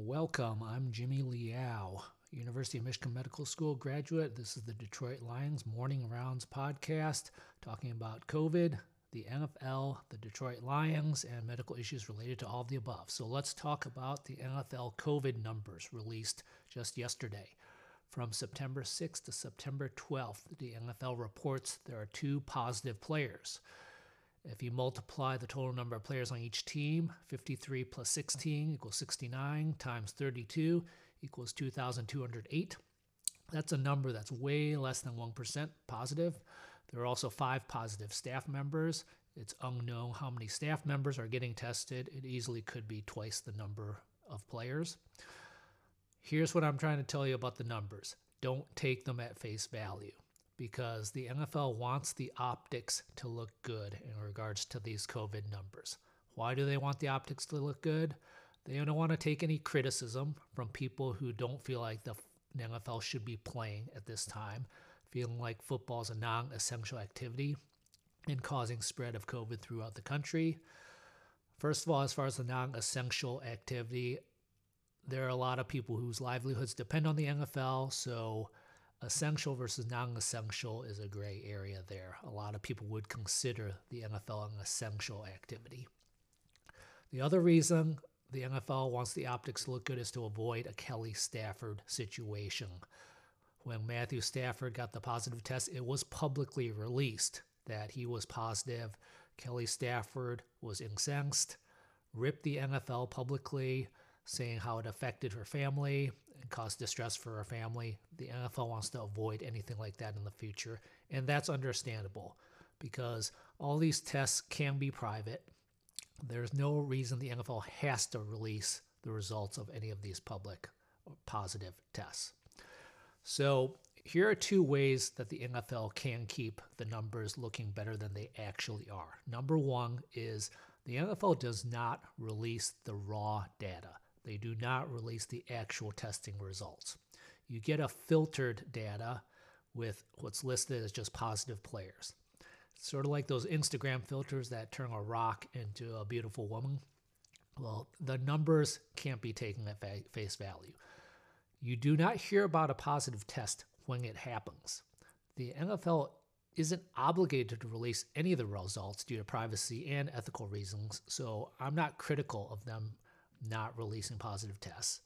Welcome. I'm Jimmy Liao, University of Michigan Medical School graduate. This is the Detroit Lions Morning Rounds podcast talking about COVID, the NFL, the Detroit Lions, and medical issues related to all of the above. So let's talk about the NFL COVID numbers released just yesterday. From September 6th to September 12th, the NFL reports there are two positive players. If you multiply the total number of players on each team, 53 plus 16 equals 69 times 32 equals 2,208. That's a number that's way less than 1% positive. There are also five positive staff members. It's unknown how many staff members are getting tested. It easily could be twice the number of players. Here's what I'm trying to tell you about the numbers don't take them at face value because the NFL wants the optics to look good in regards to these COVID numbers. Why do they want the optics to look good? They don't want to take any criticism from people who don't feel like the NFL should be playing at this time, feeling like football is a non essential activity and causing spread of COVID throughout the country. First of all, as far as the non essential activity, there are a lot of people whose livelihoods depend on the NFL, so essential versus non essential is a gray area there. A lot of people would consider the NFL an essential activity. The other reason the NFL wants the optics to look good is to avoid a Kelly Stafford situation. When Matthew Stafford got the positive test, it was publicly released that he was positive. Kelly Stafford was incensed, ripped the NFL publicly, saying how it affected her family and caused distress for our family. The NFL wants to avoid anything like that in the future, and that's understandable because all these tests can be private. There's no reason the NFL has to release the results of any of these public positive tests. So, here are two ways that the NFL can keep the numbers looking better than they actually are. Number one is the NFL does not release the raw data. They do not release the actual testing results. You get a filtered data with what's listed as just positive players. Sort of like those Instagram filters that turn a rock into a beautiful woman. Well, the numbers can't be taken at face value. You do not hear about a positive test when it happens. The NFL isn't obligated to release any of the results due to privacy and ethical reasons, so I'm not critical of them not releasing positive tests.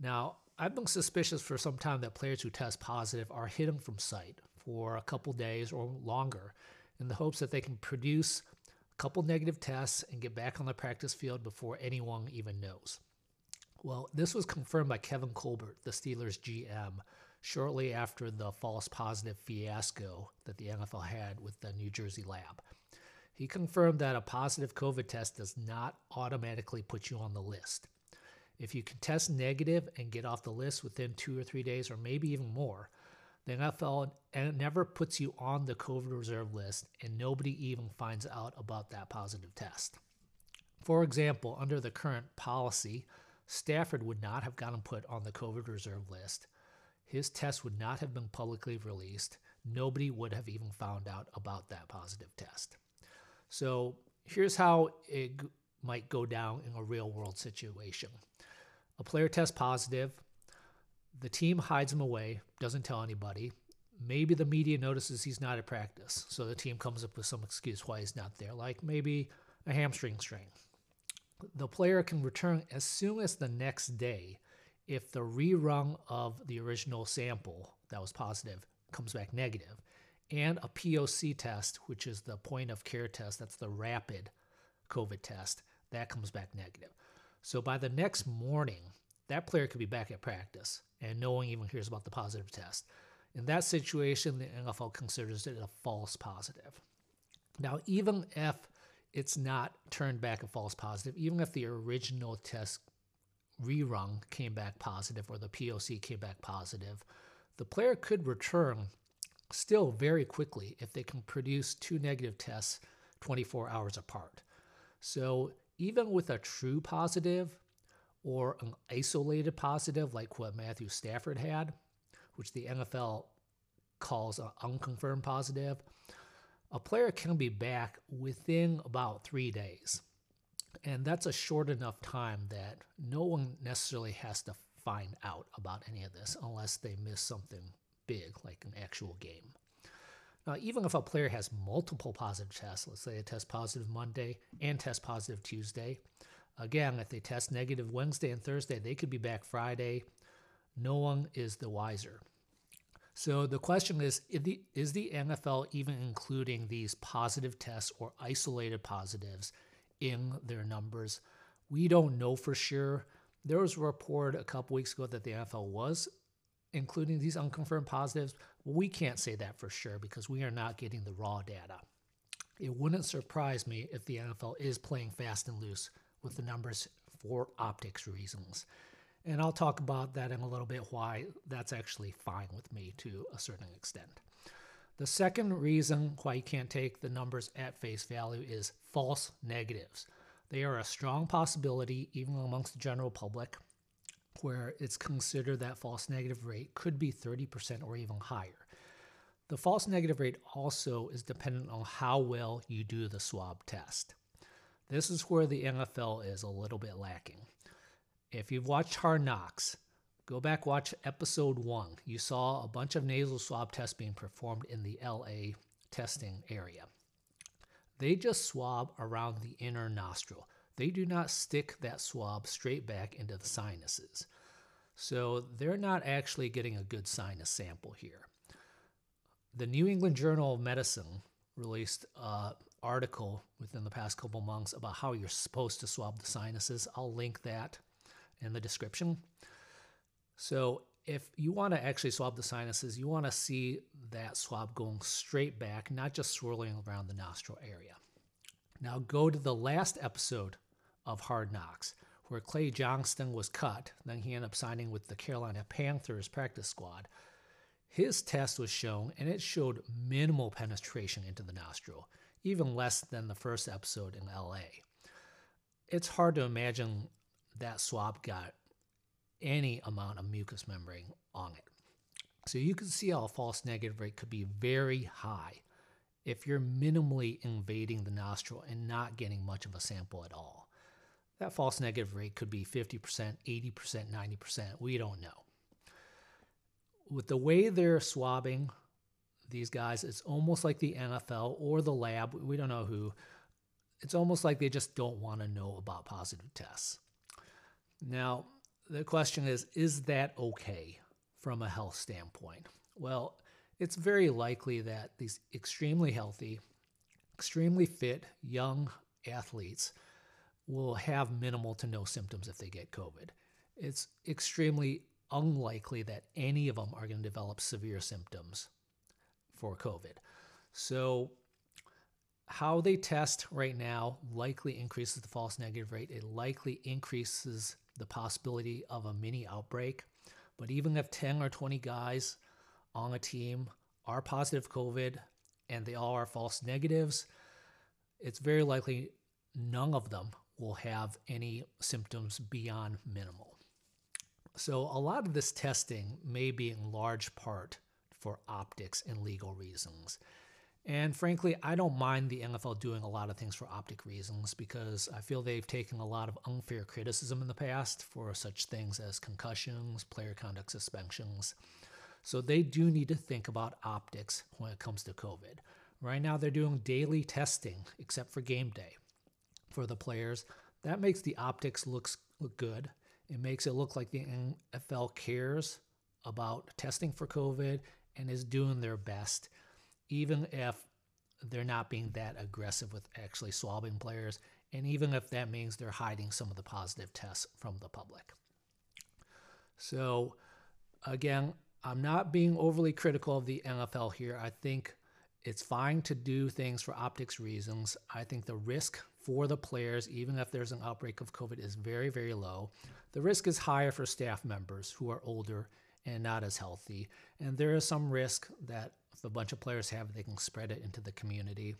Now, I've been suspicious for some time that players who test positive are hidden from sight for a couple days or longer in the hopes that they can produce a couple negative tests and get back on the practice field before anyone even knows. Well, this was confirmed by Kevin Colbert, the Steelers GM, shortly after the false positive fiasco that the NFL had with the New Jersey lab. He confirmed that a positive COVID test does not automatically put you on the list. If you can test negative and get off the list within two or three days, or maybe even more, the NFL never puts you on the COVID reserve list, and nobody even finds out about that positive test. For example, under the current policy, Stafford would not have gotten put on the COVID reserve list. His test would not have been publicly released. Nobody would have even found out about that positive test. So here's how it might go down in a real world situation a player tests positive, the team hides him away, doesn't tell anybody. Maybe the media notices he's not at practice, so the team comes up with some excuse why he's not there, like maybe a hamstring strain. The player can return as soon as the next day if the rerun of the original sample that was positive comes back negative and a POC test, which is the point of care test, that's the rapid COVID test, that comes back negative. So by the next morning, that player could be back at practice and no one even hears about the positive test. In that situation, the NFL considers it a false positive. Now, even if it's not turned back a false positive, even if the original test rerun came back positive or the POC came back positive, the player could return still very quickly if they can produce two negative tests 24 hours apart. So even with a true positive or an isolated positive like what Matthew Stafford had, which the NFL calls an unconfirmed positive, a player can be back within about three days. And that's a short enough time that no one necessarily has to find out about any of this unless they miss something big, like an actual game. Now, even if a player has multiple positive tests, let's say they test positive Monday and test positive Tuesday, again, if they test negative Wednesday and Thursday, they could be back Friday. No one is the wiser. So the question is Is the NFL even including these positive tests or isolated positives in their numbers? We don't know for sure. There was a report a couple weeks ago that the NFL was including these unconfirmed positives. We can't say that for sure because we are not getting the raw data. It wouldn't surprise me if the NFL is playing fast and loose with the numbers for optics reasons. And I'll talk about that in a little bit why that's actually fine with me to a certain extent. The second reason why you can't take the numbers at face value is false negatives. They are a strong possibility, even amongst the general public, where it's considered that false negative rate could be 30% or even higher. The false negative rate also is dependent on how well you do the swab test. This is where the NFL is a little bit lacking. If you've watched Hard Knocks, go back watch episode 1. You saw a bunch of nasal swab tests being performed in the LA testing area. They just swab around the inner nostril. They do not stick that swab straight back into the sinuses. So they're not actually getting a good sinus sample here. The New England Journal of Medicine released an article within the past couple months about how you're supposed to swab the sinuses. I'll link that in the description. So if you want to actually swab the sinuses, you want to see that swab going straight back, not just swirling around the nostril area. Now go to the last episode of Hard Knocks, where Clay Johnston was cut. Then he ended up signing with the Carolina Panthers practice squad. His test was shown, and it showed minimal penetration into the nostril, even less than the first episode in LA. It's hard to imagine that swab got any amount of mucous membrane on it. So you can see how a false negative rate could be very high if you're minimally invading the nostril and not getting much of a sample at all. That false negative rate could be 50%, 80%, 90%. We don't know. With the way they're swabbing these guys, it's almost like the NFL or the lab, we don't know who. It's almost like they just don't want to know about positive tests. Now, the question is is that okay from a health standpoint? Well, it's very likely that these extremely healthy, extremely fit young athletes will have minimal to no symptoms if they get COVID. It's extremely unlikely that any of them are going to develop severe symptoms for COVID. So, how they test right now likely increases the false negative rate. It likely increases the possibility of a mini outbreak. But even if 10 or 20 guys on a team are positive COVID and they all are false negatives, it's very likely none of them will have any symptoms beyond minimal. So, a lot of this testing may be in large part for optics and legal reasons. And frankly, I don't mind the NFL doing a lot of things for optic reasons because I feel they've taken a lot of unfair criticism in the past for such things as concussions, player conduct suspensions. So they do need to think about optics when it comes to COVID. Right now, they're doing daily testing, except for game day for the players. That makes the optics looks look good. It makes it look like the NFL cares about testing for COVID and is doing their best, even if they're not being that aggressive with actually swabbing players, and even if that means they're hiding some of the positive tests from the public. So, again, I'm not being overly critical of the NFL here. I think it's fine to do things for optics reasons. I think the risk for the players, even if there's an outbreak of COVID, is very, very low. The risk is higher for staff members who are older and not as healthy. And there is some risk that if a bunch of players have, they can spread it into the community.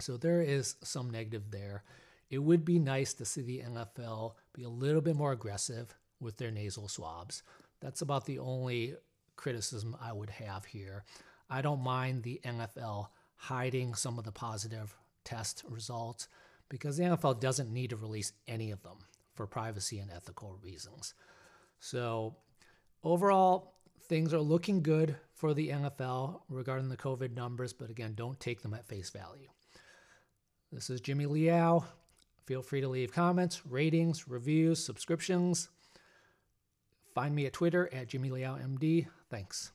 So there is some negative there. It would be nice to see the NFL be a little bit more aggressive with their nasal swabs. That's about the only criticism I would have here. I don't mind the NFL hiding some of the positive test results because the NFL doesn't need to release any of them for privacy and ethical reasons. So, overall, things are looking good for the NFL regarding the COVID numbers, but again, don't take them at face value. This is Jimmy Liao. Feel free to leave comments, ratings, reviews, subscriptions. Find me at Twitter at Jimmy Liao MD. Thanks.